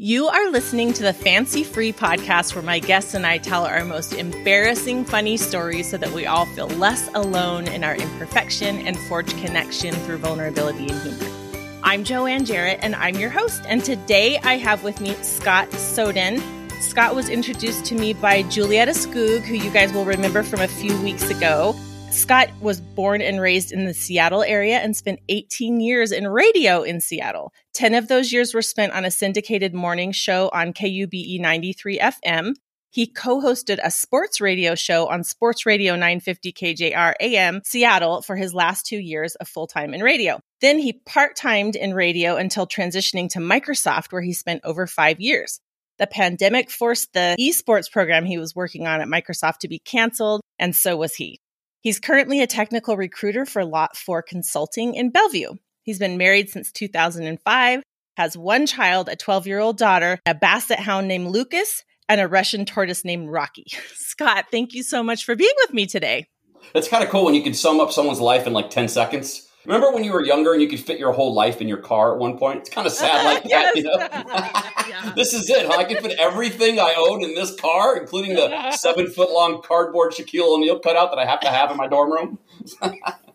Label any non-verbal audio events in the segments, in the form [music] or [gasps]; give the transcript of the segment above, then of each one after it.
You are listening to the Fancy Free podcast where my guests and I tell our most embarrassing, funny stories so that we all feel less alone in our imperfection and forge connection through vulnerability and humor. I'm Joanne Jarrett, and I'm your host. And today I have with me Scott Soden. Scott was introduced to me by Julietta Skoog, who you guys will remember from a few weeks ago. Scott was born and raised in the Seattle area and spent 18 years in radio in Seattle. 10 of those years were spent on a syndicated morning show on KUBE 93 FM. He co hosted a sports radio show on Sports Radio 950 KJR AM Seattle for his last two years of full time in radio. Then he part timed in radio until transitioning to Microsoft, where he spent over five years. The pandemic forced the esports program he was working on at Microsoft to be canceled, and so was he. He's currently a technical recruiter for Lot 4 Consulting in Bellevue. He's been married since 2005, has one child, a 12 year old daughter, a basset hound named Lucas, and a Russian tortoise named Rocky. [laughs] Scott, thank you so much for being with me today. It's kind of cool when you can sum up someone's life in like 10 seconds. Remember when you were younger and you could fit your whole life in your car at one point? It's kind of sad like [laughs] that, you know? [laughs] yeah. This is it, huh? I can fit everything I own in this car, including the seven foot long cardboard Shaquille O'Neal cutout that I have to have in my dorm room.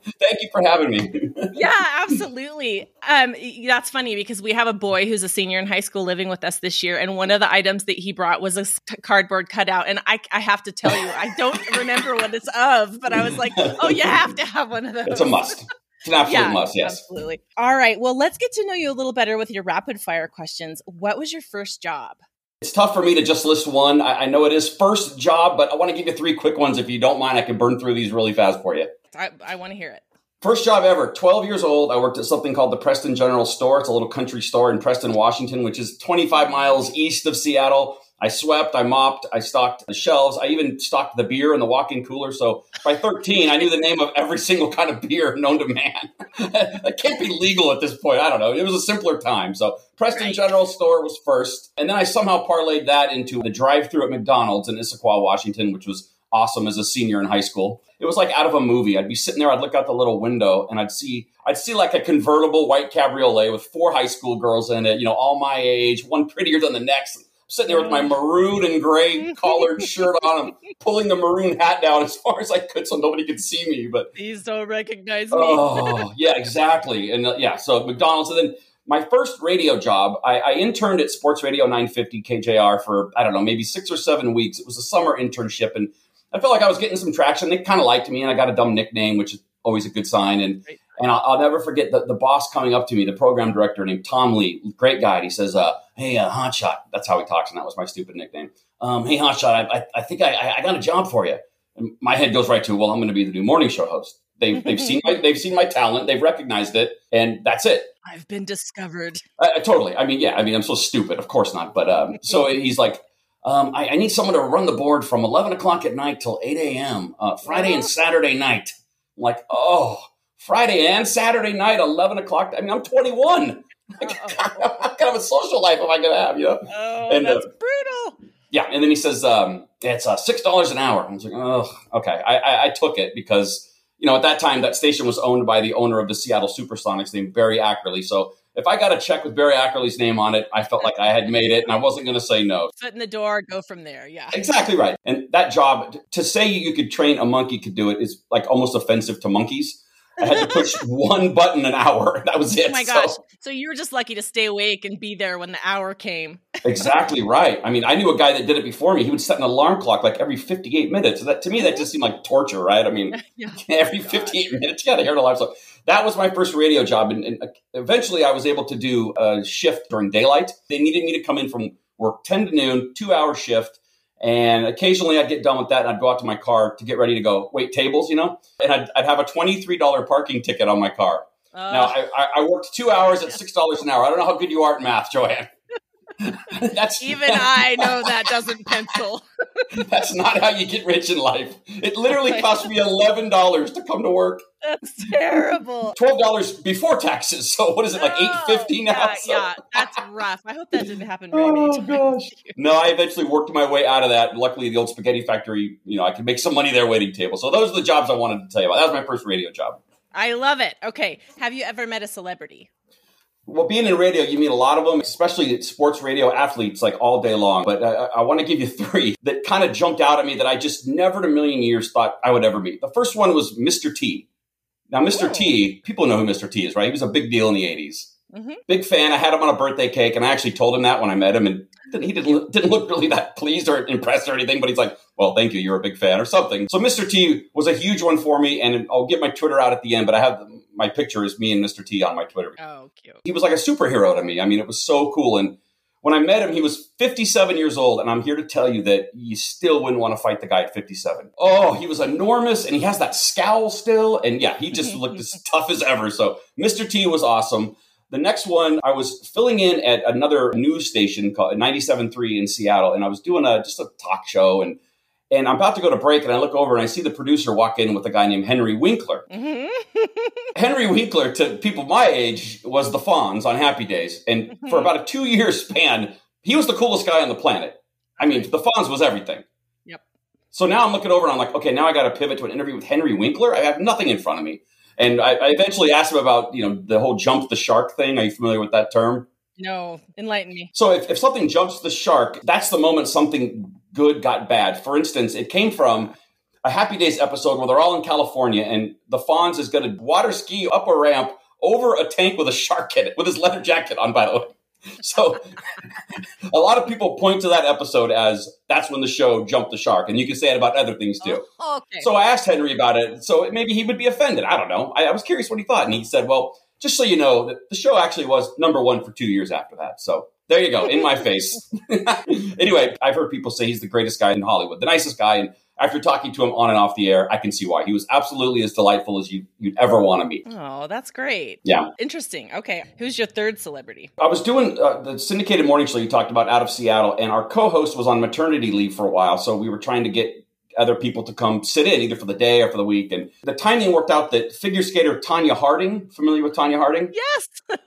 [laughs] Thank you for having me. [laughs] yeah, absolutely. Um, that's funny because we have a boy who's a senior in high school living with us this year, and one of the items that he brought was a cardboard cutout. And I, I have to tell you, I don't [laughs] remember what it's of, but I was like, oh, you have to have one of those. It's a must. It's an absolute yeah, must, yes. Absolutely. All right. Well, let's get to know you a little better with your rapid fire questions. What was your first job? It's tough for me to just list one. I, I know it is first job, but I want to give you three quick ones. If you don't mind, I can burn through these really fast for you. I, I want to hear it. First job ever, 12 years old. I worked at something called the Preston General Store. It's a little country store in Preston, Washington, which is 25 miles east of Seattle. I swept, I mopped, I stocked the shelves. I even stocked the beer in the walk-in cooler. So by 13, I knew the name of every single kind of beer known to man. [laughs] it can't be legal at this point. I don't know. It was a simpler time. So Preston right. General Store was first. And then I somehow parlayed that into the drive-through at McDonald's in Issaquah, Washington, which was awesome as a senior in high school. It was like out of a movie. I'd be sitting there, I'd look out the little window and I'd see I'd see like a convertible white cabriolet with four high school girls in it, you know, all my age, one prettier than the next sitting there with my maroon and gray [laughs] collared shirt on, and pulling the maroon hat down as far as I could so nobody could see me. But please don't recognize me. oh, [laughs] yeah, exactly. And uh, yeah, so McDonald's, and then my first radio job, I, I, interned at Sports Radio 950 KJR for I don't know, maybe six or seven weeks. It was a summer internship, and I felt like I was getting some traction. They kind of liked me, and I got a dumb nickname, which is always a good sign. And. And I'll, I'll, never forget the, the boss coming up to me, the program director named Tom Lee, great guy. And he says, uh, "Hey, uh, Hotshot." That's how he talks, and that was my stupid nickname. Um, hey, Hotshot, I, I, I think I, I got a job for you. And my head goes right to, well, I'm going to be the new morning show host. They've, [laughs] they've seen my they've seen my talent, they've recognized it, and that's it. I've been discovered. Uh, totally. I mean, yeah. I mean, I'm so stupid. Of course not. But um, so [laughs] he's like, um, I, I, need someone to run the board from 11 o'clock at night till 8 a.m. Uh, Friday and Saturday night. I'm like, oh, Friday and Saturday night, 11 o'clock. I mean, I'm 21. [laughs] [laughs] what kind of a social life am I going to have, you know? Oh, and, that's uh, brutal. Yeah. And then he says, um, it's uh, $6 an hour. I was like, oh, okay. I, I, I, took it because, you know, at that time, that station was owned by the owner of the Seattle Supersonics named Barry Ackerley. So if I got a check with Barry Ackerley's name on it, I felt like I had made it and I wasn't going to say no. Foot in the door, go from there. Yeah. Exactly right. And that job, to say you could train a monkey could do it is like almost offensive to monkeys I had to push [laughs] one button an hour. [laughs] That was it. Oh my gosh. So, so, you were just lucky to stay awake and be there when the hour came. [laughs] exactly right. I mean, I knew a guy that did it before me. He would set an alarm clock like every 58 minutes. So that to me, that just seemed like torture, right? I mean, yeah. every 58 minutes, you got to hear the alarm. So that was my first radio job. And, and eventually I was able to do a shift during daylight. They needed me to come in from work 10 to noon, two hour shift and occasionally I'd get done with that and I'd go out to my car to get ready to go wait tables, you know, and I'd, I'd have a $23 parking ticket on my car. Uh, now, I, I worked two hours at $6 an hour. I don't know how good you are at math, Joanne. [laughs] That's even I [laughs] know that doesn't pencil. [laughs] that's not how you get rich in life. It literally cost me eleven dollars to come to work. That's terrible. Twelve dollars before taxes. So what is it like eight oh, fifty now? Yeah, so. yeah, that's rough. I hope that didn't happen. Very oh gosh. No, I eventually worked my way out of that. Luckily, the old spaghetti factory. You know, I could make some money there waiting table. So those are the jobs I wanted to tell you about. That was my first radio job. I love it. Okay, have you ever met a celebrity? Well, being in radio, you meet a lot of them, especially sports radio athletes, like all day long. But I, I want to give you [laughs] three that kind of jumped out at me that I just never in a million years thought I would ever meet. The first one was Mr. T. Now, Mr. T, people know who Mr. T is, right? He was a big deal in the 80s. Mm-hmm. Big fan. I had him on a birthday cake, and I actually told him that when I met him, and he didn't didn't look really that pleased or impressed or anything. But he's like, "Well, thank you. You're a big fan or something." So Mr. T was a huge one for me, and I'll get my Twitter out at the end. But I have my picture is me and Mr. T on my Twitter. Oh, cute. He was like a superhero to me. I mean, it was so cool. And when I met him, he was 57 years old, and I'm here to tell you that you still wouldn't want to fight the guy at 57. Oh, he was enormous, and he has that scowl still, and yeah, he just looked as [laughs] tough as ever. So Mr. T was awesome. The next one, I was filling in at another news station called 97.3 in Seattle, and I was doing a just a talk show, and and I'm about to go to break, and I look over and I see the producer walk in with a guy named Henry Winkler. Mm-hmm. [laughs] Henry Winkler, to people my age, was the Fonz on Happy Days, and mm-hmm. for about a two year span, he was the coolest guy on the planet. I mean, the Fonz was everything. Yep. So now I'm looking over and I'm like, okay, now I got to pivot to an interview with Henry Winkler. I have nothing in front of me. And I, I, eventually asked him about, you know, the whole jump the shark thing. Are you familiar with that term? No, enlighten me. So if, if something jumps the shark, that's the moment something good got bad. For instance, it came from a Happy Days episode where they're all in California and the Fonz is going to water ski up a ramp over a tank with a shark in it, with his leather jacket on, by the way. So [laughs] a lot of people point to that episode as that's when the show jumped the shark. And you can say it about other things too. Oh, okay. So I asked Henry about it. So maybe he would be offended. I don't know. I, I was curious what he thought. And he said, well, just so you know, the show actually was number one for two years after that. So there you go, in my [laughs] face. [laughs] anyway, I've heard people say he's the greatest guy in Hollywood, the nicest guy. And after talking to him on and off the air, I can see why. He was absolutely as delightful as you, would ever want to meet. Oh, that's great. Yeah. Interesting. Okay. Who's your third celebrity? I was doing uh, the syndicated morning show you talked about out of Seattle, and our co host was on maternity leave for a while. So we were trying to get other people to come sit in either for the day or for the week. And the timing worked out that figure skater Tonya Harding, familiar with Tonya Harding? Yes. [laughs]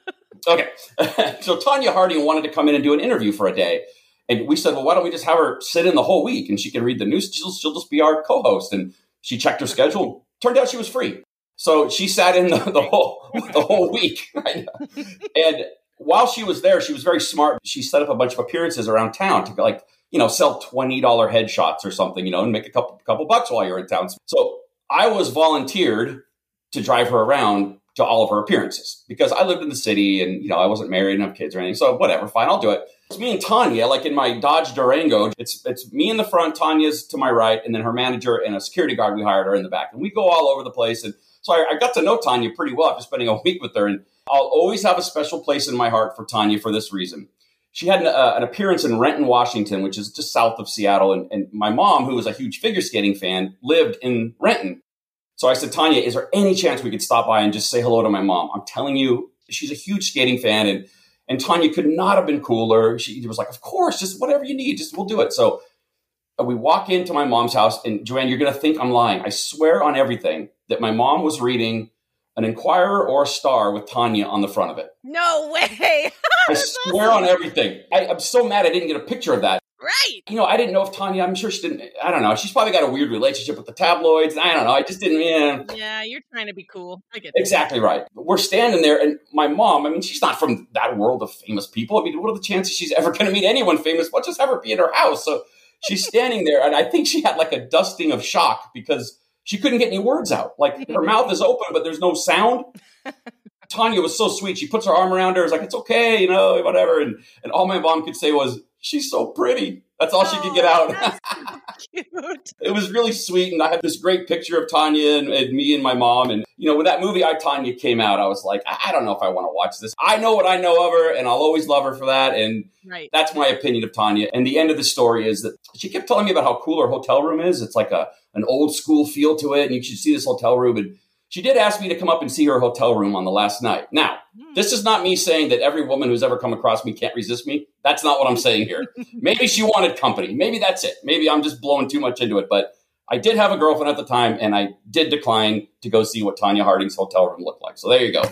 okay. [laughs] so Tonya Harding wanted to come in and do an interview for a day. And we said, well, why don't we just have her sit in the whole week and she can read the news? She'll, she'll just be our co host. And she checked her schedule. Turned out she was free. So she sat in the, the whole [laughs] the whole week. [laughs] and while she was there, she was very smart. She set up a bunch of appearances around town to like, you know, sell $20 headshots or something, you know, and make a couple couple bucks while you're in town. So I was volunteered to drive her around to all of her appearances because I lived in the city and, you know, I wasn't married and have kids or anything. So whatever, fine, I'll do it. It's me and Tonya, like in my Dodge Durango. It's it's me in the front, Tonya's to my right, and then her manager and a security guard we hired are in the back. And we go all over the place. And so I, I got to know Tonya pretty well after spending a [laughs] week with her. And I'll always have a special place in my heart for Tonya for this reason. She had an, uh, an appearance in Renton, Washington, which is just south of Seattle. And, and my mom, who was a huge figure skating fan, lived in Renton. So I said, Tonya, is there any chance we could stop by and just say hello to my mom? I'm telling you, she's a huge skating fan. And and Tonya could not have been cooler. She was like, Of course, just whatever you need, just we'll do it. So uh, we walk into my mom's house, and Joanne, you're going to think I'm lying. I swear on everything that my mom was reading an Inquirer or a Star with Tonya on the front of it. No way. [laughs] I swear awesome. on everything. I, I'm so mad I didn't get a picture of that. Right. You know, I didn't know if Tonya, I'm sure she didn't, I don't know. She's probably got a weird relationship with the tabloids. I don't know. I just didn't, yeah. Yeah, you're trying to be cool. I get Exactly right. We're standing there, and my mom, I mean, she's not from that world of famous people. I mean, what are the chances she's ever going to meet anyone famous? But just have her be in her house. So she's [laughs] standing there, and I think she had like a dusting of shock because she couldn't get any words out. Like her [laughs] mouth is open, but there's no sound. Tonya was so sweet. She puts her arm around her. It's like, it's okay, you know, whatever. And, and all my mom could say was, she's so pretty. That's all oh, she could get oh, out. cute. [laughs] it was really sweet. And I had this great picture of Tonya and, and, me and my mom. And, you know, when that movie I, Tonya came out, I was like, I, I don't know if I want to watch this. I know what I know of her and I'll always love her for that. And right. that's my opinion of Tonya. And the end of the story is that she kept telling me about how cool her hotel room is. It's like a, an old school feel to it. And you should see this hotel room. And she did ask me to come up and see her hotel room on the last night. Now, hmm. this is not me saying that every woman who's ever come across me can't resist me. That's not what I'm saying here. [laughs] Maybe she wanted company. Maybe that's it. Maybe I'm just blowing too much into it. But I did have a girlfriend at the time, and I did decline to go see what Tonya Harding's hotel room looked like. So there you go.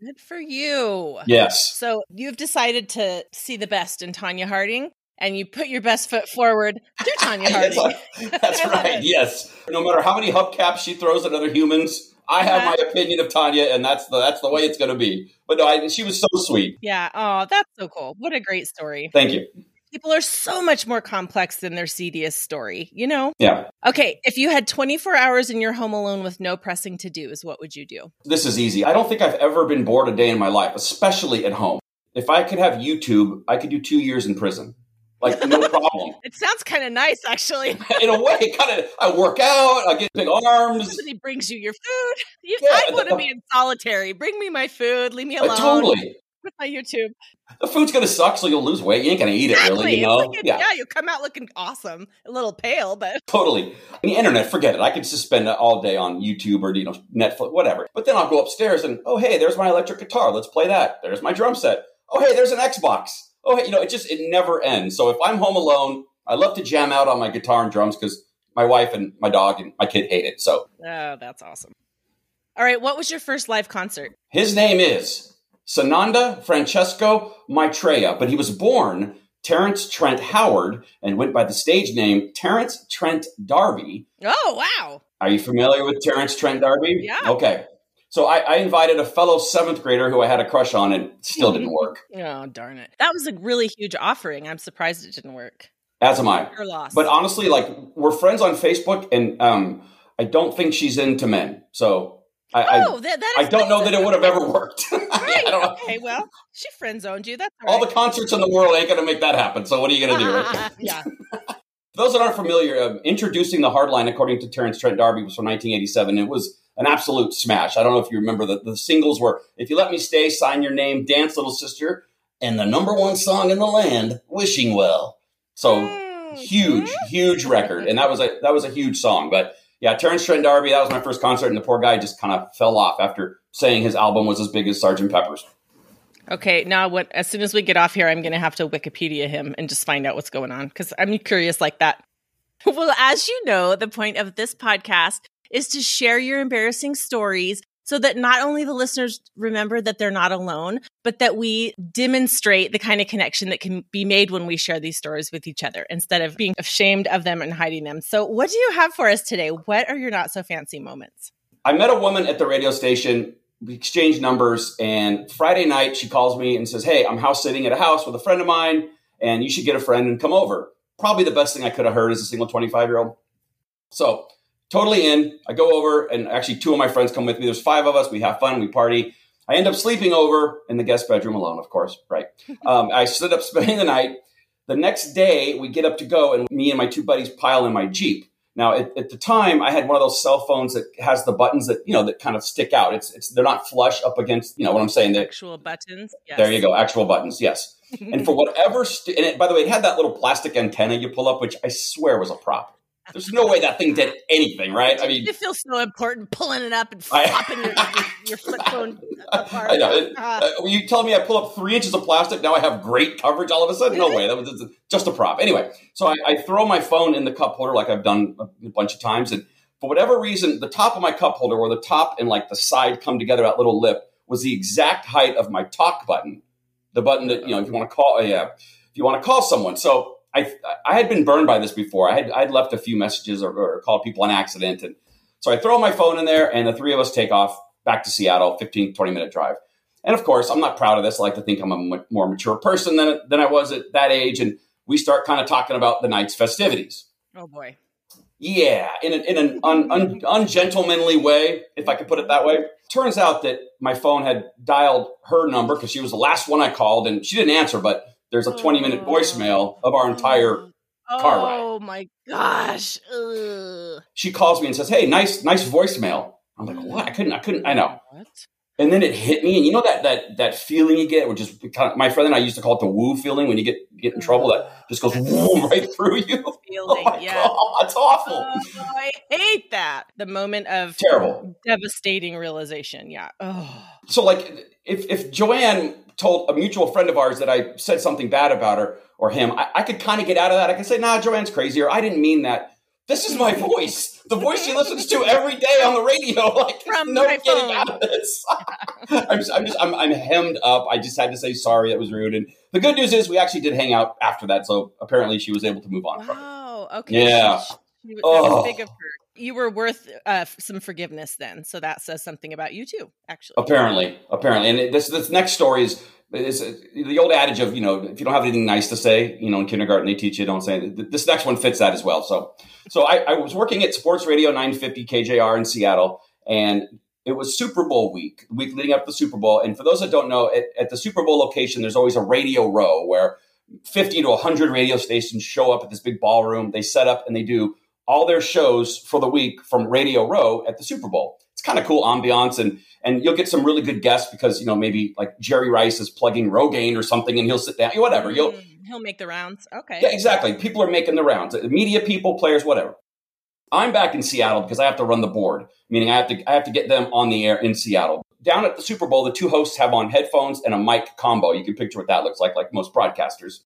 Good for you. Yes. So you've decided to see the best in Tonya Harding and you put your best foot forward to Tonya [laughs] Harding. [laughs] That's right. yes. No matter how many hubcaps she throws at other humans, I have my opinion of Tonya, and that's the that's the way it's going to be. But no, I, she was so sweet. Yeah. Oh, that's so cool. What a great story. Thank you. People are so much more complex than their seediest story, you know? Yeah. Okay, if you had 24 hours in your home alone with no pressing to do's, what would you do? This is easy. I don't think I've ever been bored a day in my life, especially at home. If I could have YouTube, I could do two years in prison. Like no [laughs] problem. it sounds kind of nice, actually. [laughs] in a way, kind of. I work out. I get big arms. Somebody brings you your food. You, yeah, I want to be in solitary. Bring me my food. Leave me alone. Uh, totally. With my YouTube. The food's gonna suck, so you'll lose weight. You ain't gonna eat exactly. it, really. You know? Like yeah. yeah, you'll come out looking awesome, a little pale, but [laughs] totally. The internet, forget it. I could just spend all day on YouTube or you know Netflix, whatever. But then I'll go upstairs and oh hey, there's my electric guitar. Let's play that. There's my drum set. Oh hey, there's an Xbox oh, hey, you know, it just, it never ends. So if I'm home alone, I love to jam out on my guitar and drums because my wife and my dog and my kid hate it. So, oh, that's awesome. All right. What was your first live concert? His name is Sananda Francesco Maitreya, but he was born Terence Trent Howard and went by the stage name Terence Trent D'Arby. Oh, wow. Are you familiar with Terence Trent D'Arby? Yeah. Okay. So I, I, invited a fellow seventh grader who I had a crush on, and still didn't work. [laughs] oh darn it! That was a really huge offering. I'm surprised it didn't work. As am I. Your loss. But honestly, like we're friends on Facebook, and um, I don't think she's into men. So I, oh, that, that I don't know that it would have ever worked. [laughs] Right. okay. Well, she friend zoned you. That's all, all the concerts in the world ain't going to make that happen. So what are you going to do? [laughs] Right? yeah. those that aren't familiar, uh, introducing the hardline, according to Terence Trent D'Arby, was from 1987. It was an absolute smash. I don't know if you remember that the singles were "If You Let Me Stay," "Sign Your Name," "Dance Little Sister," and the number one song in the land, "Wishing Well." So mm-hmm. huge, huge record, and that was a that was a huge song. But yeah, Terence Trent D'Arby, that was my first concert, and the poor guy just kind of fell off after saying his album was as big as Sergeant Pepper's. Okay, now what? As soon as we get off here, I'm going to have to Wikipedia him and just find out what's going on because I'm curious like that. [laughs] Well, as you know, the point of this podcast is to share your embarrassing stories so that not only the listeners remember that they're not alone, but that we demonstrate the kind of connection that can be made when we share these stories with each other instead of being ashamed of them and hiding them. So, what do you have for us today? What are your not so fancy moments? I met a woman at the radio station. We exchanged numbers, and Friday night she calls me and says, Hey, I'm house sitting at a house with a friend of mine, and you should get a friend and come over. Probably the best thing I could have heard as a single 25 year old. So totally in. I go over, and actually, two of my friends come with me. There's five of us. We have fun. We party. I end up sleeping over in the guest bedroom alone, of course, right? [laughs] Um, I stood up [laughs] spending the night. The next day, we get up to go, and me and my two buddies pile in my Jeep. Now, at, at, the time, I had one of those cell phones that has the buttons that you know that kind of stick out. It's it's they're not flush up against you know what I'm saying. Actual buttons. Yes. There you go, actual buttons. Yes. [laughs] and for whatever, st- and it, by the way, it had that little plastic antenna you pull up, which I swear was a prop. There's no way that thing did anything, right? I mean, it feels so important pulling it up and flopping I, your, your, your, flip phone apart. I know. Uh, uh, you tell me I pull up three inches of plastic, now I have great coverage all of a sudden? No way. That was just a prop. Anyway, so I, I throw my phone in the cup holder like I've done a bunch of times. And for whatever reason, the top of my cup holder, where the top and like the side come together, that little lip, was the exact height of my talk button. The button that, you know, if you want to call, yeah, if you want to call someone. So I I had been burned by this before. I had I'd left a few messages or, or, called people on accident, and so I throw my phone in there, and the three of us take off back to Seattle, 15, 20 minute drive. And of course, I'm not proud of this. I like to think I'm a m- more mature person than than I was at that age, and we start kind of talking about the night's festivities. Oh boy. Yeah, in an, in an un, un, ungentlemanly way, if I could put it that way. Turns out that my phone had dialed her number because she was the last one I called, and she didn't answer, but there's a 20 minute voicemail oh. of our entire oh, car ride. Oh my gosh. Ugh. She calls me and says, Hey, nice, nice voicemail. I'm like, mm. what? I couldn't, I couldn't, I know. What? And then it hit me, and you know that that that feeling you get, which is kind of, my friend and I used to call it the woo feeling when you get get in trouble that just goes woo right through you. [laughs] Oh feeling, oh yeah, God, that's awful. Oh, I hate that. The moment of terrible, devastating realization. Yeah. Oh. So like, if if Joanne told a mutual friend of ours that I said something bad about her or him, I, I could kind of get out of that. I could say, nah, Joanne's crazy, or I didn't mean that. This is my [laughs] voice, the voice she listens to every day on the radio. [laughs] Like, From no getting phone. out of this. [laughs] I'm, just, I'm, just I'm, I'm hemmed up. I just had to say sorry. That was rude. And the good news is we actually did hang out after that. So apparently she was able to move on wow. from it. Okay. Yeah. She, she, that oh. was big of her. You were worth uh, some forgiveness then. So that says something about you too, actually. Apparently, apparently. And this this next story is is the old adage of you know if you don't have anything nice to say, you know in kindergarten they teach you don't say. This next one fits that as well. So so I, I was working at Sports Radio 950 KJR in Seattle, and it was Super Bowl week, week leading up to the Super Bowl. And for those that don't know, at, at the Super Bowl location, there's always a radio row where 50 to 100 radio stations show up at this big ballroom. They set up and they do all their shows for the week from Radio Row at the Super Bowl. It's kind of cool ambiance and and you'll get some really good guests because you know maybe like Jerry Rice is plugging Rogaine or something and he'll sit down whatever you'll mm, he'll make the rounds. Okay. Yeah, exactly. People are making the rounds. Media people, players, whatever. I'm back in Seattle because I have to run the board, meaning I have to I have to get them on the air in Seattle. Down at the Super Bowl, the two hosts have on headphones and a mic combo. You can picture what that looks like, like most broadcasters.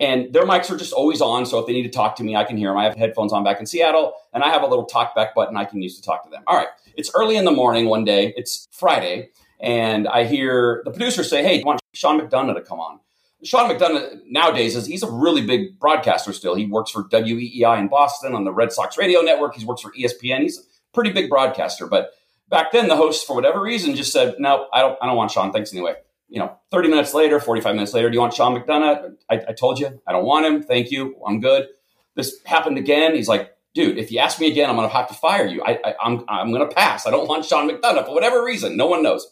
And their mics are just always on. So if they need to talk to me, I can hear them. I have headphones on back in Seattle, and I have a little talk back button I can use to talk to them. All right. It's early in the morning one day. It's Friday. And I hear the producer say, Hey, you want Sean McDonough to come on? Sean McDonough nowadays is he's a really big broadcaster still. He works for WEEI in Boston on the Red Sox radio network. He works for ESPN. He's a pretty big broadcaster. But back then the host, for whatever reason, just said, No, I don't I don't want Sean. Thanks anyway you know, 30 minutes later, 45 minutes later, do you want Sean McDonough? I, I told you, I don't want him. Thank you. I'm good. This happened again. He's like, dude, if you ask me again, I'm going to have to fire you. I, I, I'm, I'm going to pass. I don't want Sean McDonough for whatever reason. No one knows.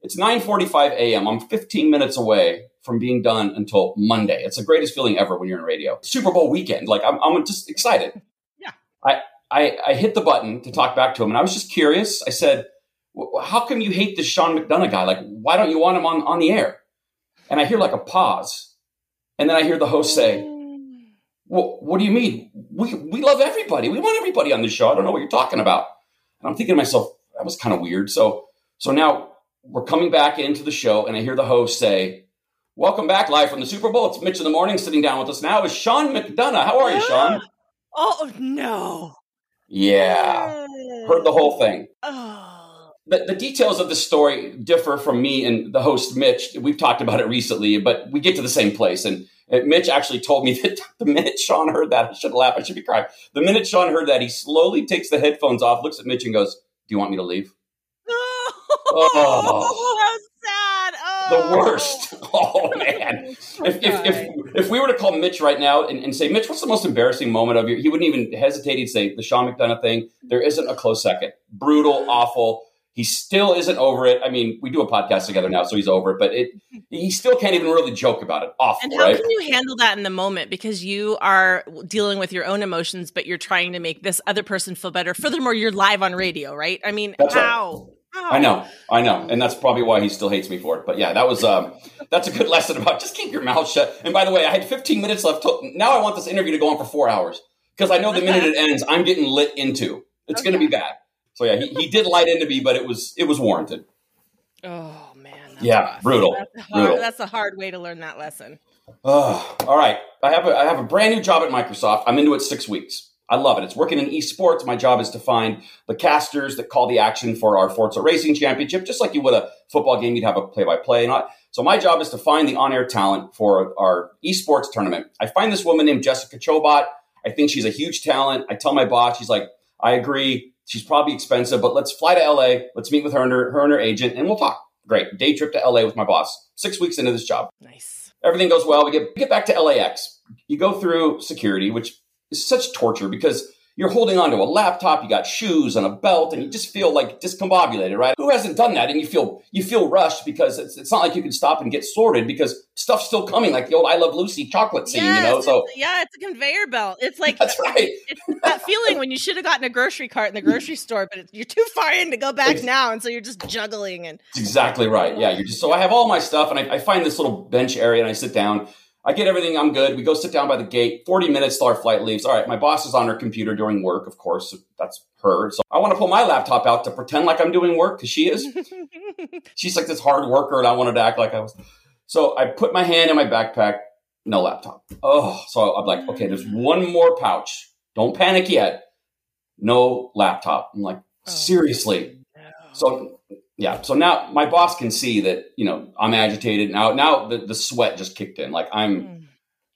It's 9:45 a.m. I'm 15 minutes away from being done until Monday. It's the greatest feeling ever when you're in radio. Super Bowl weekend. Like I'm, I'm just excited. Yeah. I, I, I hit the button to talk back to him, and I was just curious. I said, how come you hate this Sean McDonough guy? Like, why don't you want him on, on the air? And I hear like a pause. And then I hear the host say, well, what do you mean? We, we love everybody. We want everybody on the show. I don't know what you're talking about. And I'm thinking to myself, that was kind of weird. So, so now we're coming back into the show and I hear the host say, welcome back live from the Super Bowl. It's Mitch in the morning. Sitting down with us now is Sean McDonough. How are you, Sean? [gasps] Oh, no. Yeah. Heard the whole thing. Oh the, the details of the story differ from me and the host Mitch. We've talked about it recently, but we get to the same place. And Mitch actually told me [laughs] that the minute Sean heard that, I should laugh, I should be crying. The minute Sean heard that, he slowly takes the headphones off, looks at Mitch, and goes, "Do you want me to leave?" [laughs] oh, oh sad. Oh. The worst. [laughs] Oh man. if, if, if, if we were to call Mitch right now and, and, say, Mitch, what's the most embarrassing moment of your? He wouldn't even hesitate. He'd say the Sean McDonough thing. There isn't a close second. Brutal, awful he still isn't over it. I mean, we do a podcast together now, so he's over it, but it he still can't even really joke about it. Awful, and how right? can you handle that in the moment because you are dealing with your own emotions, but you're trying to make this other person feel better. Furthermore, you're live on radio, right? I mean, that's how? I know, I know, and that's probably why he still hates me for it. But yeah, that was um, that's a good [laughs] lesson about just keep your mouth shut. And by the way, I had 15 minutes left. To, now I want this interview to go on for four hours because I know the minute it ends, I'm getting lit into. It's okay. going to be bad. So yeah, he, he did light into me, but it was it was warranted. Oh man. yeah, rough. brutal. That's a, hard, brutal. that's a hard way to learn that lesson. Oh, all right. I have a I have a brand new job at Microsoft. I'm into it six weeks. I love it. It's working in esports. My job is to find the casters that call the action for our Forza Racing Championship, just like you would a football game. You'd have a play-by-play. And so my job is to find the on-air talent for our esports tournament. I find this woman named Jessica Chobot. I think she's a huge talent. I tell my boss, she's like, I agree. She's probably expensive, but let's fly to LA. Let's meet with her and her, her and her agent, and we'll talk. Great. Day trip to LA with my boss. Six weeks into this job. Nice. Everything goes well. We get, we get back to LAX. You go through security, which is such torture because you're holding onto a laptop, you got shoes and a belt, and you just feel like discombobulated, right? Who hasn't done that? And you feel you feel rushed because it's, it's not like you can stop and get sorted because stuff's still coming, like the old I Love Lucy chocolate scene, yes, you know. So yeah, it's a conveyor belt. It's like [laughs] that's right. It's that feeling when you should have gotten a grocery cart in the grocery store, but you're too far in to go back now, and so you're just juggling. And that's exactly right. Yeah, you're just so I have all my stuff, and I, I find this little bench area, and I sit down I get everything. I'm good. We go sit down by the gate. 40 minutes till our flight leaves. All right. My boss is on her computer doing work, of course. That's her. So I want to pull my laptop out to pretend like I'm doing work because she is. [laughs] She's like this hard worker, and I wanted to act like I was. So I put my hand in my backpack. No laptop. Oh, so I'm like, okay, there's mm. one more pouch. Don't panic yet. No laptop. I'm like, oh, seriously. No. So yeah. So now my boss can see that, you know, I'm agitated. Now, now the, the sweat just kicked in. Like I'm, mm.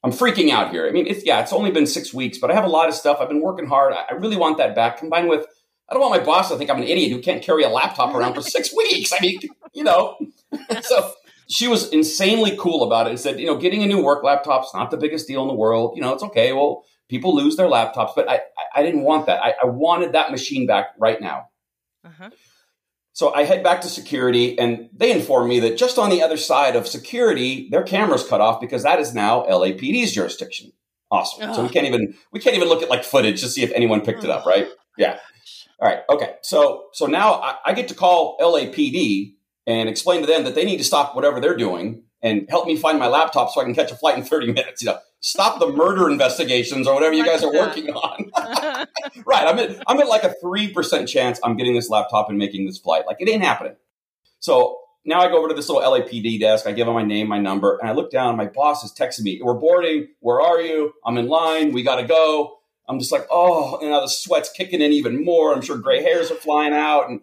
I'm freaking out here. I mean, it's yeah, it's only been six weeks, but I have a lot of stuff. I've been working hard. I really want that back. Combined with, I don't want my boss to think I'm an idiot who can't carry a laptop around for six weeks. I mean, you know. [laughs] so she was insanely cool about it and said, you know, getting a new work laptop's not the biggest deal in the world. You know, it's okay. Well, people lose their laptops, but I, I didn't want that. I, I wanted that machine back right now. Uh-huh. So I head back to security, and they inform me that just on the other side of security, their cameras cut off because that is now LAPD's jurisdiction. Awesome. Ugh. So we can't even we can't even look at like footage to see if anyone picked it up, right? Yeah. All right. Okay. So so now I, I get to call LAPD and explain to them that they need to stop whatever they're doing and help me find my laptop so I can catch a flight in 30 minutes. You know, stop the murder investigations or whatever you guys are working on. [laughs] [laughs] right. I'm at, I'm at like a 3% chance I'm getting this laptop and making this flight. Like it ain't happening. So now I go over to this little LAPD desk. I give them my name, my number, and I look down. My boss is texting me, We're boarding. Where are you? I'm in line. We got to go. I'm just like, oh, and now the sweat's kicking in even more. I'm sure gray hairs are flying out. And,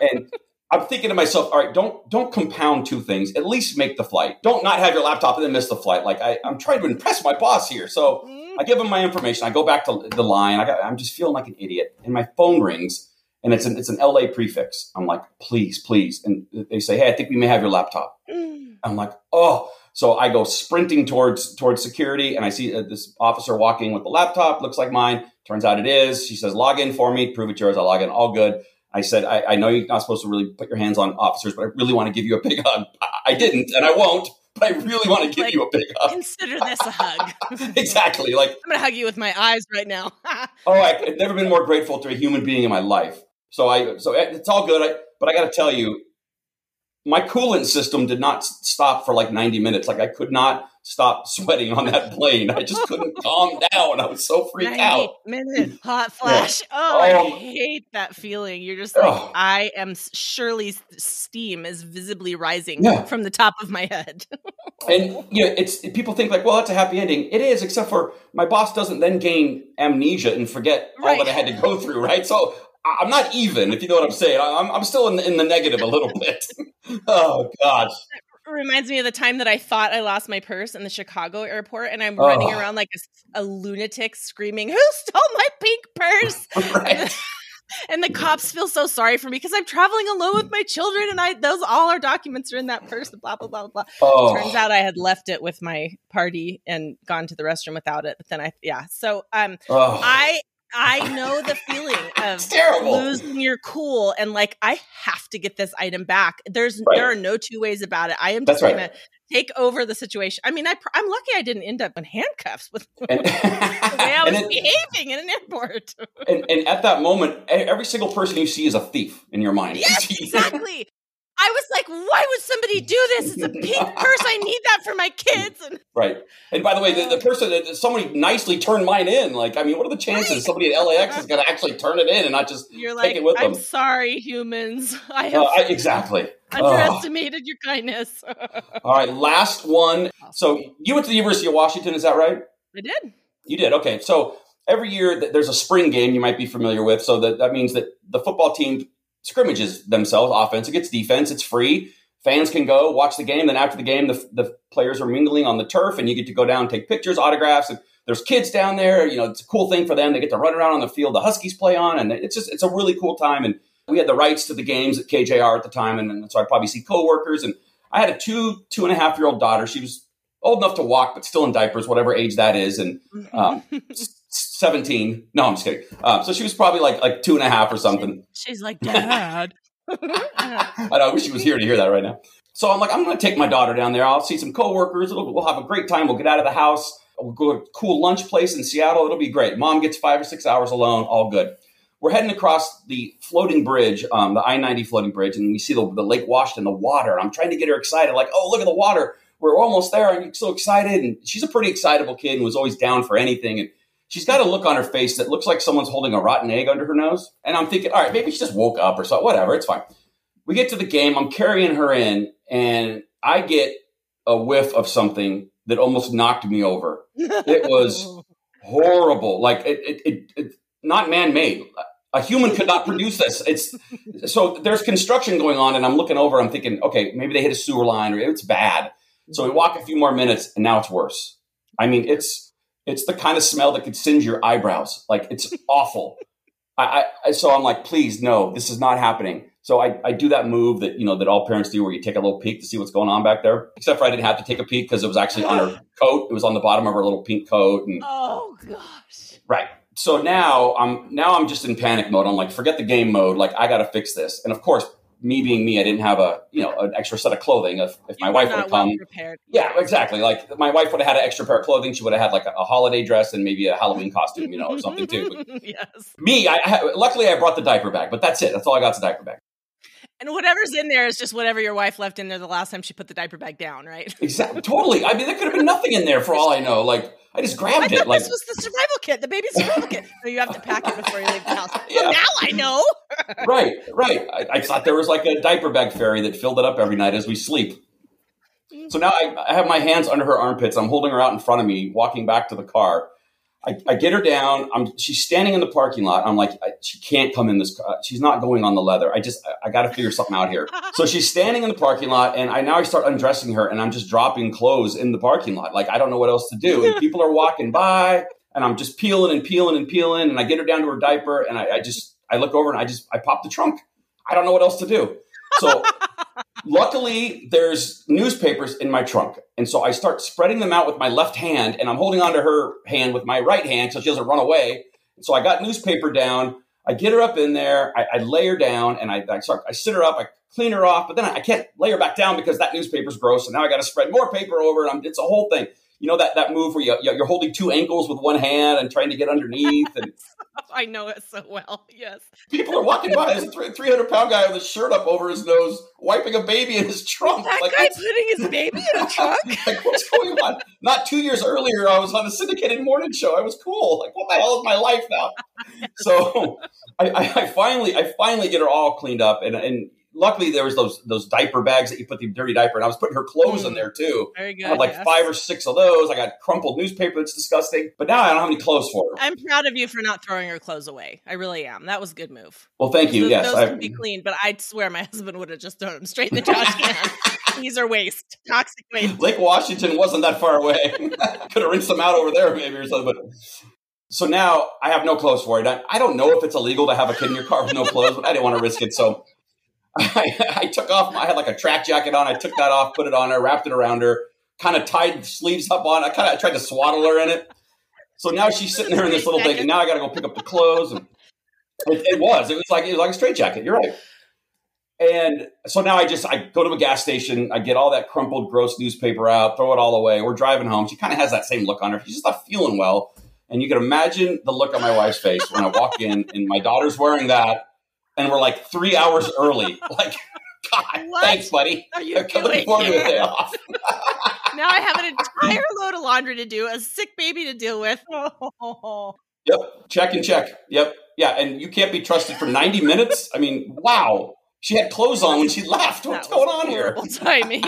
and I'm thinking to myself, all right, don't don't compound two things. At least make the flight. Don't not have your laptop and then miss the flight. Like I, am trying to impress my boss here. So I give him my information. I go back to the line. I got, I'm just feeling like an idiot, and my phone rings, and it's an it's an LA prefix. I'm like, please, please, and they say, hey, I think we may have your laptop. Mm. I'm like, oh. So I go sprinting towards towards security, and I see uh, this officer walking with the laptop. Looks like mine. Turns out it is. She says, log in for me. Prove it's yours. I log in. All good. I said, I, I, know you're not supposed to really put your hands on officers, but I really want to give you a big hug. I didn't, and I won't, but I really want to give like, you a big hug. Consider this a hug. [laughs] exactly. Like I'm going to hug you with my eyes right now. [laughs] oh, I, have never been more grateful to a human being in my life. So I, so eh, it's all good. I, but I got to tell you, my coolant system did not stop for like 90 minutes. Like I could not stop sweating on that plane. I just couldn't [laughs] calm down. I was so freaked out. Minute hot [laughs] flash. Yeah. Oh, um, I hate that feeling. You're just like, oh. I am surely steam is visibly rising yeah. from the top of my head. [laughs] and you know, it's people think like, well, that's a happy ending. It is, except for my boss doesn't then gain amnesia and forget right. all that I had to go through. Right. So I'm not even, if you know what I'm saying. I'm, I'm still in the, in the negative a little bit. [laughs] oh gosh reminds me of the time that I thought I lost my purse in the Chicago airport, and I'm oh. running around like a, a, lunatic, screaming, "Who stole my pink purse?" [laughs] right. and the cops feel so sorry for me because I'm traveling alone with my children, and I those all our documents are in that purse. Blah blah blah blah. Oh. Turns out I had left it with my party and gone to the restroom without it. But then I yeah. So um, oh. I I know the feeling [laughs] of losing your cool and like I have to get this item back. There's right. there are no two ways about it. I am just gonna take over the situation. I mean, I, am lucky I didn't end up in handcuffs with [laughs] and, the way I [laughs] was it, behaving in an airport. and, and, at that moment, every single person you see is a thief in your mind. Yes, exactly. I was like, why would somebody do this? It's a pink [laughs] purse. I need that for my kids. And- right. And by the way, the, the person that somebody nicely turned mine in. Like, I mean, what are the chances right. somebody at LAX is going to actually turn it in and not just You're take like, it with I'm them? I'm sorry, humans. [laughs] I have uh, I, exactly [laughs] underestimated your kindness. All right, last one. So you went to the University of Washington, is that right? I did. You did. Okay. So every year there's a spring game you might be familiar with. So that, that means that the football team scrimmages themselves, offense against defense. It's free. Fans can go watch the game. Then after the game, the, the players are mingling on the turf, and you get to go down, and take pictures, autographs, and there's kids down there. You know, it's a cool thing for them. They get to run around on the field. The Huskies play on, and it's just it's a really cool time. And we had the rights to the games at KJR at the time, and, and so I probably see coworkers. And I had a two two and a half year old daughter. She was old enough to walk, but still in diapers, whatever age that is. And um, [laughs] 17. No, I'm just kidding. Uh, so she was probably like like two and a half or something. She's like, Dad. [laughs] I, know, I wish she was here to hear that right now. So I'm like, I'm going to take my daughter down there. I'll see some coworkers. It'll, we'll have a great time. We'll get out of the house. We'll go to a cool lunch place in Seattle. It'll be great. Mom gets five or six hours alone. All good. We're heading across the floating bridge, um, the I 90 floating bridge, and we see the, the Lake Washington, the water. I'm trying to get her excited, like, oh, look at the water. We're almost there. I'm so excited. And she's a pretty excitable kid and was always down for anything. And she's got a look on her face that looks like someone's holding a rotten egg under her nose. And I'm thinking, all right, maybe she just woke up or something. Whatever, it's fine. We get to the game. I'm carrying her in, and I get a whiff of something that almost knocked me over. It was [laughs] horrible. Like it, it, it, it not man made. A human could not produce this. It's so there's construction going on, and I'm looking over. I'm thinking, okay, maybe they hit a sewer line, or it's bad. So we walk a few more minutes, and now it's worse. I mean, it's it's the kind of smell that could singe your eyebrows. Like it's [laughs] awful. I, I so I'm like, please, no, this is not happening. So I, I do that move that you know that all parents do, where you take a little peek to see what's going on back there. Except for I didn't have to take a peek because it was actually on her [laughs] coat. It was on the bottom of her little pink coat. And oh gosh, right. So now I'm now I'm just in panic mode. I'm like, forget the game mode. Like I got to fix this. And of course, me being me, I didn't have a you know an extra set of clothing. If, if my wife would have come, yeah, exactly. Like my wife would have had an extra pair of clothing. She would have had like a, a holiday dress and maybe a Halloween costume, you know, or something too. [laughs] Yes. me, I, I luckily I brought the diaper bag, but that's it. That's all I got. The diaper bag. And whatever's in there is just whatever your wife left in there the last time she put the diaper bag down, right? [laughs] Exactly. Totally. I mean, there could have been nothing in there for all I know. Like I just grabbed I it. Like this was the survival kit, the baby survival kit. So you have to pack it before you leave the house. [laughs] yeah. Well, now I know. [laughs] right, right. I, I, thought there was like a diaper bag fairy that filled it up every night as we sleep. So now I, I have my hands under her armpits. I'm holding her out in front of me, walking back to the car. I, I, get her down. I'm, she's standing in the parking lot. I'm like, I, she can't come in this car. She's not going on the leather. I just, I, I got to figure something out here. [laughs] So she's standing in the parking lot, and I now I start undressing her, and I'm just dropping clothes in the parking lot. Like I don't know what else to do. And [laughs] people are walking by, and I'm just peeling and peeling and peeling, and I get her down to her diaper, and I, I just, I look over and I just, I pop the trunk. I don't know what else to do. So [laughs] luckily, there's newspapers in my trunk. And so I start spreading them out with my left hand, and I'm holding onto her hand with my right hand so she doesn't run away. So I got newspaper down. I get her up in there. I, I lay her down, and I, I start. I sit her up. I clean her off, but then I can't lay her back down because that newspaper's gross. And now I got to spread more paper over, and I'm, it's a whole thing you know that that move where you, you're holding two ankles with one hand and trying to get underneath and [laughs] I know it so well. Yes. People are walking by. There's a 300 pound guy with a shirt up over his nose, wiping a baby in his trunk. That like, guy putting his baby in a trunk? [laughs] like, what's going on? Not two years earlier, I was on a syndicated morning show. I was cool. Like, what the hell is my life now? [laughs] so I, I, I finally, I finally get her all cleaned up. And, and luckily there was those those diaper bags that you put the dirty diaper and I was putting her clothes mm. in there too. Very good. I had like yes. five or six of those. I got crumpled newspaper that's disgusting. But now I don't have any clothes for her. I'm proud of you for not throwing her clothes away. I really am. That was a good move. Well, thank you. Those, yes. Those I, can be clean, but I'd swear my [laughs] husband would have just thrown them straight in the trash can. [laughs] These are waste. Toxic waste. Lake Washington wasn't that far away. [laughs] Could have rinsed them out over there maybe or something, but so now I have no clothes for it. I, I don't know if it's illegal to have a kid in your car with no clothes, but I didn't want to risk it. So I, [laughs] I, took off. I had like a track jacket on. I took that off, put it on her, wrapped it around her, kind of tied the sleeves up on. I kind of tried to swaddle her in it. So now she's sitting there in this little thing, and now I got to go pick up the clothes. And it, it, was. It was like it was like a straight jacket. You're right. And so now I just I go to a gas station. I get all that crumpled, gross newspaper out, throw it all away. We're driving home. She kind of has that same look on her. She's just not feeling well. And you can imagine the look on my wife's face when I walk in, and my daughter's wearing that and we're like three hours early. [laughs] Like, God, what thanks, buddy. Are you I'm looking forward to a day off. [laughs] now I have an entire [laughs] load of laundry to do, a sick baby to deal with. Yep, check and check. Yep, yeah, and you can't be trusted for 90 minutes. I mean, wow. She had clothes on when she left. What's going on here? Timing.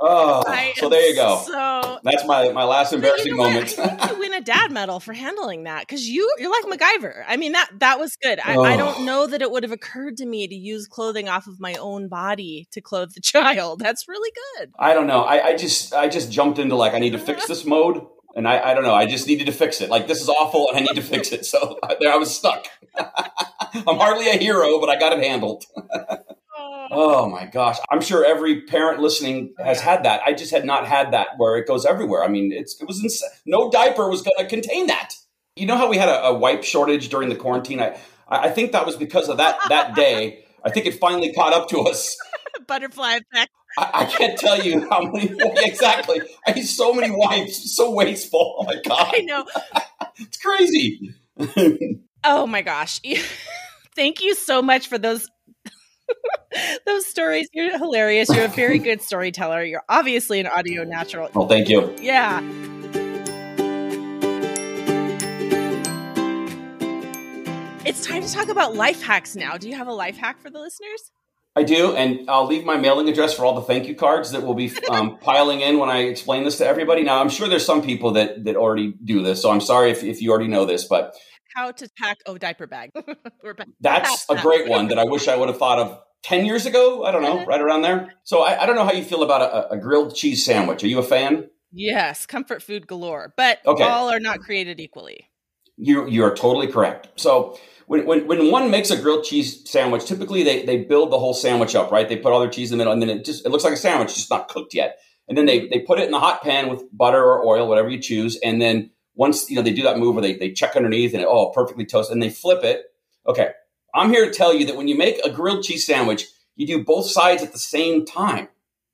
Oh, so there you go. So that's my my last embarrassing you know moment. I think you win a dad medal for handling that because you you're like MacGyver. I mean that that was good. I, oh. I, don't oh. know that it would have occurred to me to use clothing off of my own body to clothe the [laughs] child. That's really good. I don't know. I, I just I just jumped into like I need to fix this mode. And I, I don't know. I just needed to fix it. Like this is awful, and I need to fix it. So [laughs] there, I was stuck. [laughs] I'm hardly a hero, but I got it handled. Oh my gosh. I'm sure every parent listening oh, has had that. I just had not had that where it goes everywhere. I mean, it's it was insane. No diaper was going to contain that. You know how we had a, a, wipe shortage during the quarantine? I I think that was because of that that day. I think it finally caught up to us. [laughs] Butterfly effect. I, I can't tell you how many [laughs] exactly. I need so many wipes, so wasteful. Oh my god. I know. [laughs] it's crazy. oh my gosh. Thank you so much for those those stories. You're hilarious. You're a very good [laughs] storyteller. You're obviously an audio natural. Well, thank you. Yeah. It's time to talk about life hacks now. Do you have a life hack for the listeners? I do, and I'll leave my mailing address for all the thank you cards that will be um, [laughs] piling in when I explain this to everybody. Now, I'm sure there's some people that that already do this, so I'm sorry if, if you already know this, but how to pack a diaper bag. [laughs] That's a great one that I wish I would have thought of 10 years ago. I don't know, mm-hmm. right around there. So I, I don't know how you feel about a, a, grilled cheese sandwich. Are you a fan? Yes, comfort food galore, but Okay. all are not created equally. You you are totally correct. So when, when when one makes a grilled cheese sandwich, typically they they build the whole sandwich up, right? They put all their cheese in the middle, and then it just it looks like a sandwich, just not cooked yet. And then they they put it in the hot pan with butter or oil, whatever you choose. And then once you know they do that move where they they check underneath and it, oh perfectly toast and they flip it. Okay, I'm here to tell you that when you make a grilled cheese sandwich, you do both sides at the same time.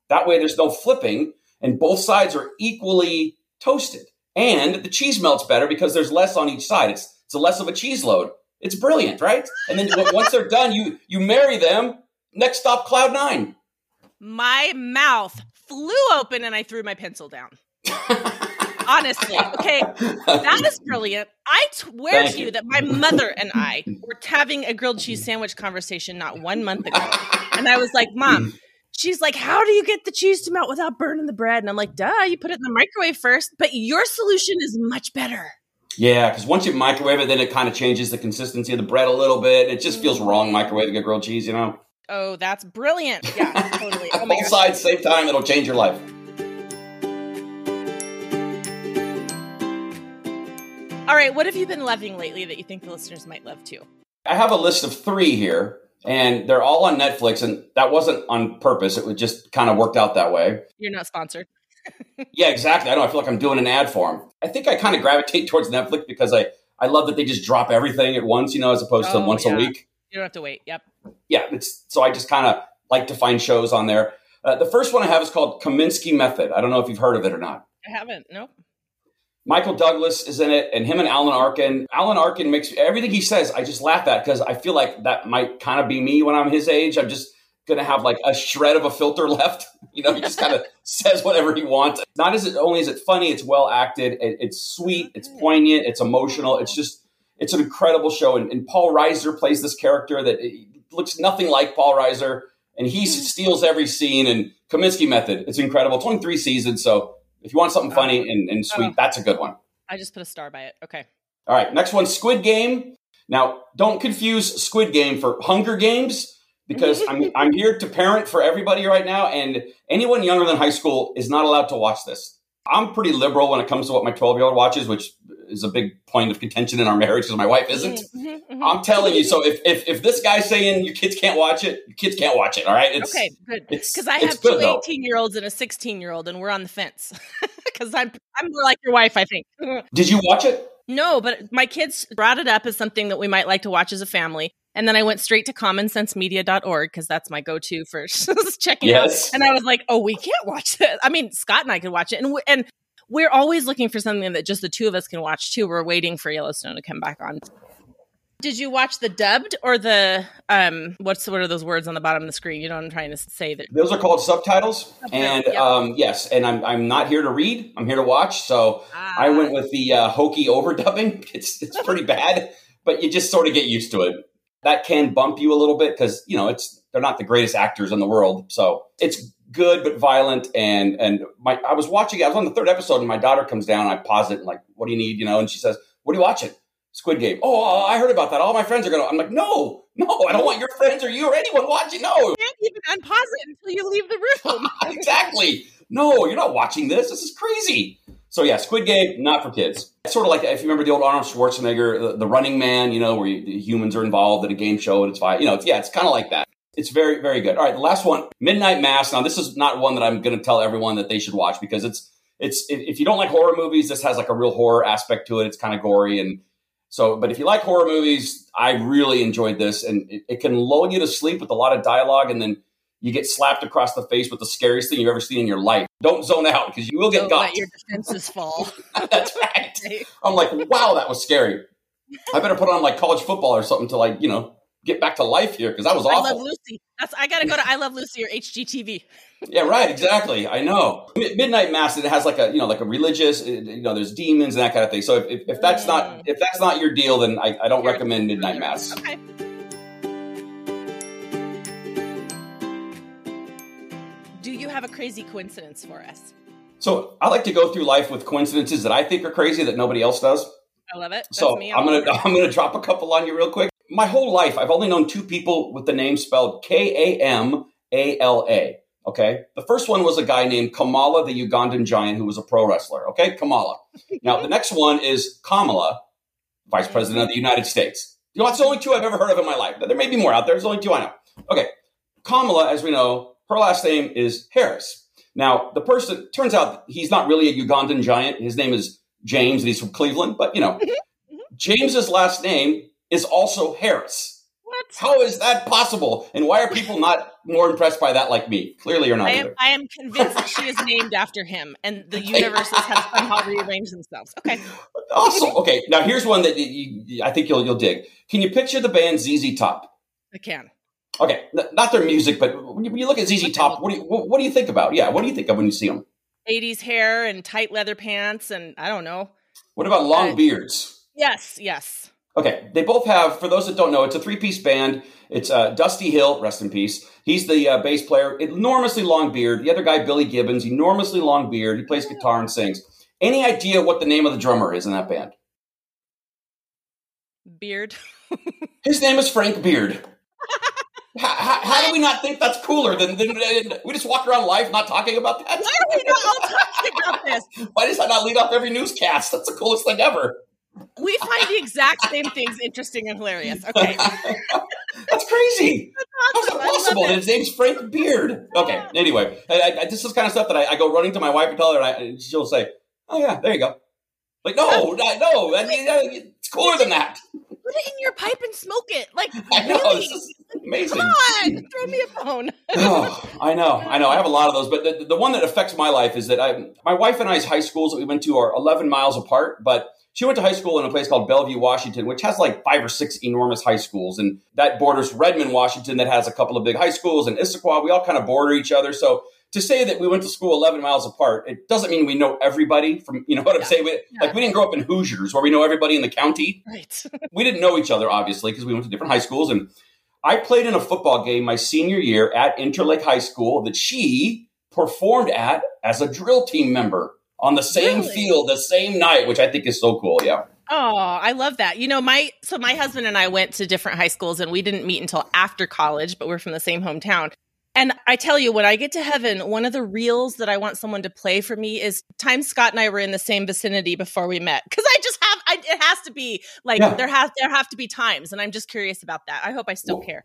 That way, there's no flipping, and both sides are equally toasted. And the cheese melts better because there's less on each side. It's it's a less of a cheese load. It's brilliant, right? And then once they're done, you you marry them. Next stop, cloud nine. My mouth flew open and I threw my pencil down. [laughs] Honestly, okay, that is brilliant. I swear Thank to you you. that my mother and [laughs] I were having a grilled cheese sandwich conversation not one month ago, and I was like, "Mom." Mm. She's like, How do you get the cheese to melt without burning the bread? And I'm like, Duh, you put it in the microwave first. But your solution is much better. Yeah, because once you microwave it, then it kind of changes the consistency of the bread a little bit. It just feels wrong mm. microwaving a grilled cheese, you know. Oh, that's brilliant. Yeah, totally. Oh [laughs] Both sides, same time, it'll change your life. All right, what have you been loving lately that you think the listeners might love too? I have a list of three here, and they're all on Netflix, and that wasn't on purpose. It was just kind of worked out that way. You're not sponsored. [laughs] Yeah, exactly. I don't know. I feel like I'm doing an ad for them. I think I kind of gravitate towards Netflix because I, I love that they just drop everything at once, you know, as opposed to Oh, once yeah. a week. You don't have to wait. Yep. Yeah, it's so I just kind of like to find shows on there. Uh, the first one I have is called Kominsky Method. I don't know if you've heard of it or not. I haven't. Nope. Michael Douglas is in it, and him and Alan Arkin. Alan Arkin makes everything he says. I just laugh at because I feel like that might kind of be me when I'm his age. I'm just gonna have like a shred of a filter [laughs] left. You know, he just kind of [laughs] says whatever he wants. Not as it only is it funny, it's well acted, it, it's sweet, it's poignant, it's emotional. It's just it's an incredible show. And, and Paul Reiser plays this character that eh, looks nothing like Paul Reiser, and he steals every scene. And Kominsky Method, it's incredible. It's only three seasons, so if you want something oh. funny and, and sweet, oh. that's a good one. I just put a star by it. Okay. All right, next one Squid Game. Now, don't confuse Squid Game for Hunger Games because I'm, [laughs] I'm here to parent for everybody right now, and anyone younger than high school is not allowed to watch this. I'm pretty liberal when it comes to what my 12 year old watches, which is a big point of contention in our marriage because my wife isn't. Mhm, mhm. I'm telling you, so if, if, if this guy's saying your kids can't watch it, your kids can't watch it, all right? It's, okay, good. Because I have two good, though. 18 year olds and a 16 year old, and we're on the fence. [laughs] Because I'm I'm more like your wife, I think. Did you watch it? no, but my kids brought it up as something that we might like to watch as a family. And then I went straight to commonsensemedia.org because that's my go to for [laughs] checking Yes. out. And I was like, oh, we can't watch [laughs] this. I mean, Scott and I could watch it. And, we, and we're always looking for something that just the two of us can watch too. We're waiting for Yellowstone to come back on. Did you watch the dubbed or the um what's what are those words on the bottom of the screen? You know what I'm trying to say that Those are called subtitles. And yep. um, yes, and I'm, I'm not here to read, I'm here to watch. So I Ah. went with the uh, hokey overdubbing. [laughs] It's it's pretty bad, but you just sort of get used to it. That can bump you a little bit because you know it's they're not the greatest actors in the world. So it's good but violent. And and my I was watching. I was on the third episode, and my daughter comes down. and I pause it and like, what do you need? You know, and she says, "What are you watching?" Squid Game. Oh, oh, oh, I heard about that. All my friends are gonna. I'm like, no, no, I don't want your friends or you or anyone watching. No, You can't even unpause it until you leave the room. [laughs] exactly. No, you're not watching this. This is crazy. So yeah, Squid Game, not for kids. It's sort of like if you remember the old Arnold Schwarzenegger, the, the Running Man, you know, where you, humans are involved in a game show and it's fine. You know, it's, yeah, it's kind of like that. It's very, very good. All right, the last one, Midnight Mass. Now, this is not one that I'm going to tell everyone that they should watch because it's it's if if you don't like horror movies, this has like a real horror aspect to it. It's kind of gory and so. But if you like horror movies, I really enjoyed this, and it, it can lull you to sleep with a lot of dialogue, and then you get slapped across the face with the scariest thing you've ever seen in your life. Don't zone out because you will get Don't got. let your defenses fall. [laughs] That's [laughs] right. I'm like, wow, that was scary. I better put on like college football or something to like, you know, get back to life here because that was awful. I love Lucy. That's I gotta go to I love Lucy or HGTV. Yeah, right. Exactly. I know. Midnight Mass. It has like a you know like a religious. uh, You know, there's demons and that kind of thing. So if, if, if that's not if that's not your deal, then I, I don't recommend Midnight Mass. Okay. Have a crazy coincidence for us? So I like to go through life with coincidences that I think are crazy that nobody else does. I love it. That's So. I'm gonna. [laughs] I'm gonna drop a couple on you real quick. My whole life, I've only known two people with the name spelled K A M A L A. Okay. The first one was a guy named Kamala, the Ugandan giant, who was a pro wrestler. Okay. Kamala. Now, the next one is Kamala, vice president of the United States. You know, that's the only two I've ever heard of in my life. There may be more out there. There's only two I know. Okay. Kamala, as we know, her last name is Harris. Now, the person, turns out he's not really a Ugandan giant. His name is James and he's from Cleveland, but you know, mm-hmm. Mm-hmm. James's last name is also Harris. What? How is that possible? And why are people not more impressed by that like me? Clearly, you're not. I am. I am convinced that she is named after him, and the universes have [laughs] somehow rearranged themselves. Okay. Awesome. Okay, now here's one that you, you, I think you'll you'll dig. Can you picture the band ZZ Top? I can. Okay, not their music, but when you, look at ZZ Top, what do you what, do you think about? Yeah, what do you think of when you see them? 80s hair and tight leather pants, and I don't know. What about long Uh, beards? Yes, yes. Okay, they both have. For those that don't know, it's a three-piece band. It's uh, Dusty Hill, rest in peace. He's the uh, bass player, enormously long beard. The other guy, Billy Gibbons, enormously long beard. He plays guitar and sings. Any idea what the name of the drummer is in that band? Beard. [laughs] His name is Frank Beard. [laughs] how, how, how do we not think that's cooler than, than, than- we just walk around life not talking about that? Why are we not all talking about this? [laughs] Why does that not lead off every newscast? That's the coolest thing ever. We find the exact same things interesting and hilarious. [laughs] Okay. That's crazy. How's it Awesome. Possible that it. his name's Frank Beard? Okay. Anyway, I, I, this is kind of stuff that I, I go running to my wife and tell her, and, she'll say, "Oh yeah, there you go." Like, no, no, no, I mean, uh, it's cooler than that. Put it in your pipe and smoke it. Like, [laughs] I know really? Amazing. Come on, throw me a bone. [laughs] oh, I know, I know. I have a lot of those, but the, the one that affects my life is that I, my wife and I's high schools that we went to are 11 miles apart, but she went to high school in a place called Bellevue, Washington, which has like five or six enormous high schools, and that borders Redmond, Washington, that has a couple of big high schools, and Issaquah. We all kind of border each other, so. To say that we went to school 11 miles apart, it doesn't mean we know everybody from, you know what I'm Yeah. saying? We, Like, we didn't grow up in Hoosiers where we know everybody in the county Right. [laughs] we didn't know each other obviously because we went to different high schools and i played in a football game my senior year at interlake high school that she performed at as a drill team member on the same Really? field the same night which i think is so cool yeah Oh, I love that. You know, my so my husband and I went to different high schools and we didn't meet until after college, but we're from the same hometown. And I tell you, when I get to heaven, one of the reels that I want someone to play for me is time Scott and I were in the same vicinity before we met. Because I just have, I, it has to be like Yeah. there has there have to be times, and I'm just curious about that. I hope I still Well, care.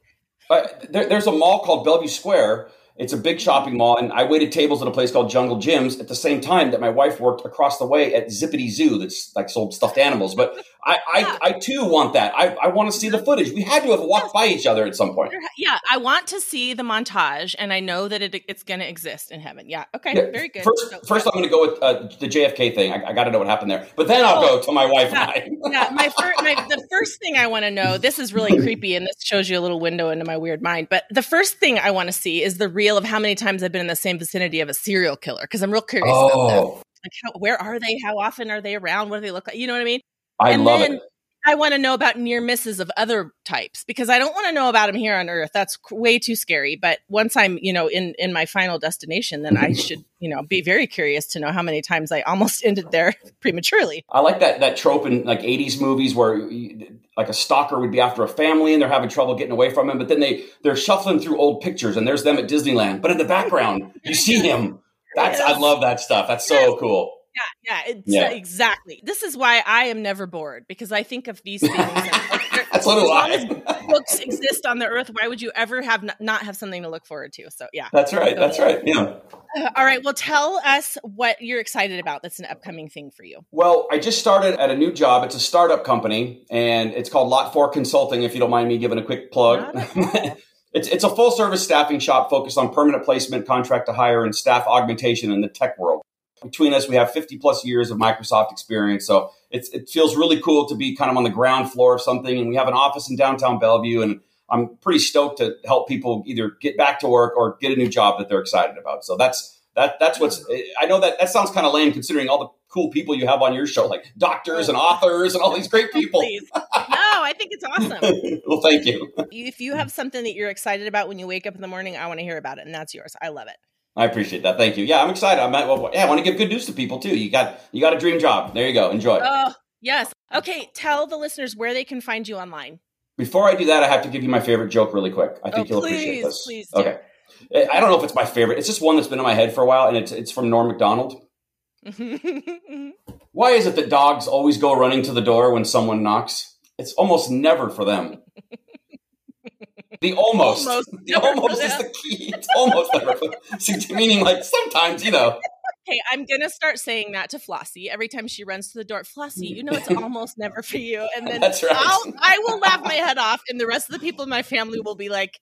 but there, there's a mall called bellevue square it's a big shopping mall and i waited tables at a place called jungle gyms at the same time that my wife worked across the way at zippity zoo that's like sold stuffed animals but i Yeah. i, I too want that i, I want to see the footage we had to have walked by each other at some point Yeah, I want to see the montage, and I know that it, it's going to exist in heaven. Yeah. Okay. Yeah, Very good. First, So, first I'm going to go with uh, the JFK thing. I, I got to know what happened there, but then I'll go to my wife and I. yeah, my, fir- my the first thing I want to know. This is really [laughs] creepy, and this shows you a little window into my weird mind. But the first thing I want to see is the reel of how many times I've been in the same vicinity of a serial killer because I'm real curious about that. Oh, Like, how, where are they? How often are they around? What do they look like? You know what I mean? I And love then- it. I want to know about near misses of other types because I don't want to know about them here on Earth. That's way too scary. But once I'm, you know, in in my final destination, then I should, you know, be very curious to know how many times I almost [laughs] ended there prematurely. I like that that trope in like '80s movies where you, like a stalker would be after a family and they're having trouble getting away from him, but then they they're shuffling through old pictures and there's them at Disneyland, but in the background you see [laughs] him. That's I love that stuff. That's so cool. Yeah, yeah, it's, Yeah. exactly. This is why I am never bored because I think of these things. like, [laughs] That's what as long as books exist on the earth, why would you ever have n- not have something to look forward to? So yeah. That's right. That's right. Yeah. Uh, all right. Well, tell us what you're excited about. That's an upcoming thing for you. Well, I just started at a new job. It's a startup company, and it's called Lot Four Consulting. If you don't mind me giving a quick plug, [laughs] it's it's a full service staffing shop focused on permanent placement, contract to hire, and staff augmentation in the tech world. Between us, we have 50 plus years of Microsoft experience, so it's, it feels really cool to be kind of on the ground floor of something. And we have an office in downtown Bellevue, and I'm pretty stoked to help people either get back to work or get a new job that they're excited about. So that's that that's what's I know that that sounds kind of lame considering all the cool people you have on your show, like doctors and authors and all these great people. No, I think it's awesome. [laughs] well, thank you. If you have something that you're excited about when you wake up in the morning, I want to hear about it, and that's yours. I love it. I appreciate that. Thank you. Yeah, I'm excited. I'm well, yeah, I want to give good news to people too. You got you got a dream job. There you go. Enjoy. Oh, yes. Okay, tell the listeners where they can find you online. Before I do that, I have to give you my favorite joke really quick. I think Oh, you'll please, appreciate this. please do. Okay. Eh, I don't know if it's my favorite. It's just one that's been in my head for a while, and it's it's from Norm Macdonald. [laughs] Why is it that dogs always go running to the door when someone knocks? It's almost never for them. [laughs] The almost, almost the almost is the key. It's almost never. Meaning, like sometimes, you know. Hey, I'm gonna start saying that to Flossie every time she runs to the door. Flossie, you know it's [laughs] almost never for you, and then That's right. I'll, I will laugh my head off, and the rest of the people in my family will be like,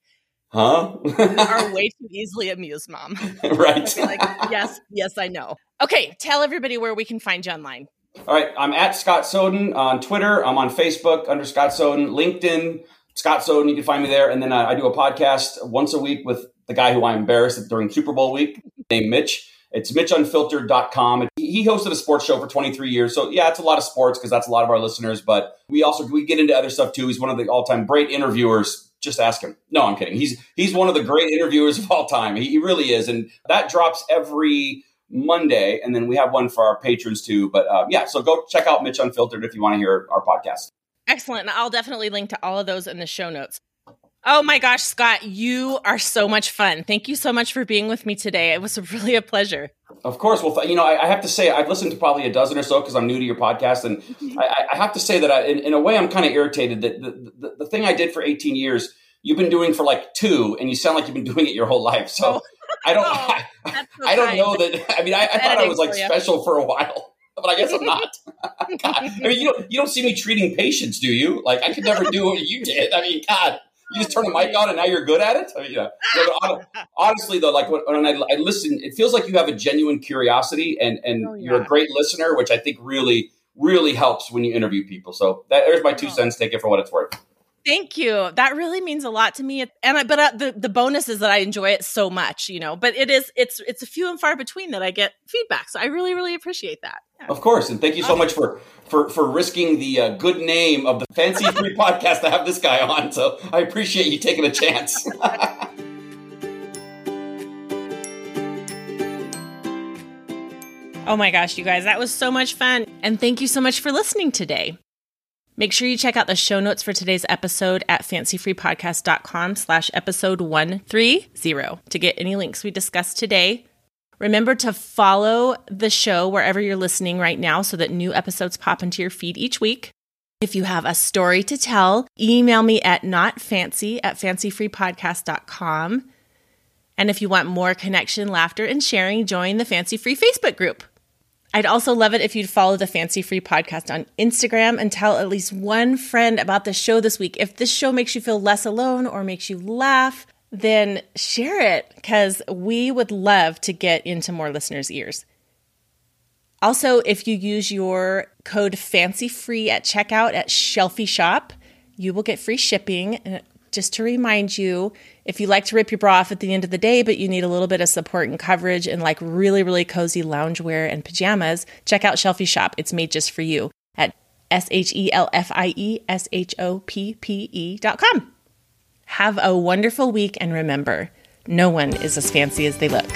"Huh?" are [laughs] way too easily amused, Mom. [laughs] right? like, yes, yes, I know. Okay, tell everybody where we can find you online. All right, I'm at Scott Soden on Twitter. I'm on Facebook under Scott Soden, LinkedIn, Scott Soden. You can find me there. And then uh, I do a podcast once a week with the guy who I embarrassed during Super Bowl week, [laughs] named Mitch. It's mitchunfiltered.com. He hosted a sports show for 23 years. So, yeah, it's a lot of sports because that's a lot of our listeners. But we also we get into other stuff too. He's one of the all time great interviewers. Just ask him. No, I'm kidding. He's he's one of the great interviewers of all time. He, he really is. And that drops every Monday, and then we have one for our patrons too. But uh, yeah, so go check out Mitch Unfiltered if you want to hear our podcast. Excellent. I'll definitely link to all of those in the show notes. Oh my gosh, Scott, you are so much fun. Thank you so much for being with me today. It was [laughs] really a pleasure. Of course. Well, you know, I, I, have to say, I've listened to probably a dozen or so because I'm new to your podcast. And. [laughs] I, I, have to say that I, in, in, a way, I'm kind of irritated that the, the, the, thing I did for 18 years, you've been doing for like two, and you sound like you've been [laughs] doing it your whole life. So oh. I don't, oh, I, so I, don't know that. I mean, I, thought I was like for special for a while. But I guess I'm not. [laughs] [laughs] God. I mean, you don't you don't see me treating patients, do you? Like I could never do what you did. I mean, God, you just turn a mic on and now you're good at it. I mean, yeah. honestly, though, like when, I, I, listen, it feels like you have a genuine curiosity and and oh, yeah. you're a great listener, which I think really really helps when you interview people. So that, there's my two cents. Take it for what it's worth. Thank you. That really means a lot to me. And I, but uh, the the bonus is that I enjoy it so much, you know. But it is it's it's a few and far between that I get feedback. So I really really appreciate that. Of course, and thank you so much for for for risking the uh, good name of the Fancy [laughs] Free podcast to have this guy on. So I appreciate you taking a chance. [laughs] oh my gosh, you guys, that was so much fun. And thank you so much for listening today. Make sure you check out the show notes for today's episode at fancyfreepodcast.com slash episode 130 to get any links we discussed today. Remember to follow the show wherever you're listening right now so that new episodes pop into your feed each week. If you have a story to tell, email me at notfancy at fancyfreepodcast.com. And if you want more connection, laughter, and sharing, join the Fancy Free Facebook group. I'd also love it if you'd follow the Fancy Free podcast on Instagram and tell at least one friend about the show this week. If this show makes you feel less alone or makes you laugh, then share it because we would love to get into more listeners' ears. Also, if you use your code Fancy Free at checkout at Shelfie Shoppe, you will get free shipping And just to remind you if you like to rip your bra off at the end of the day, but you need a little bit of support and coverage and like really, really cozy loungewear and pajamas, check out Shelfie Shoppe. It's made just for you at S H E L F I E S H O P P E dot com. Have a wonderful week and remember, no one is as fancy as they look.